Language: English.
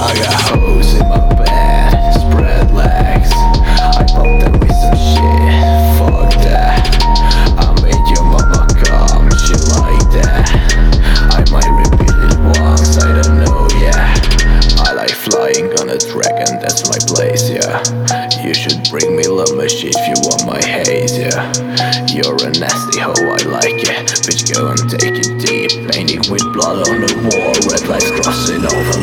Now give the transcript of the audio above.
I got You should bring me lemons if you want my haze, yeah. You're a nasty hoe, I like it. Bitch, go and take it deep. Painting with blood on the wall, red lights crossing over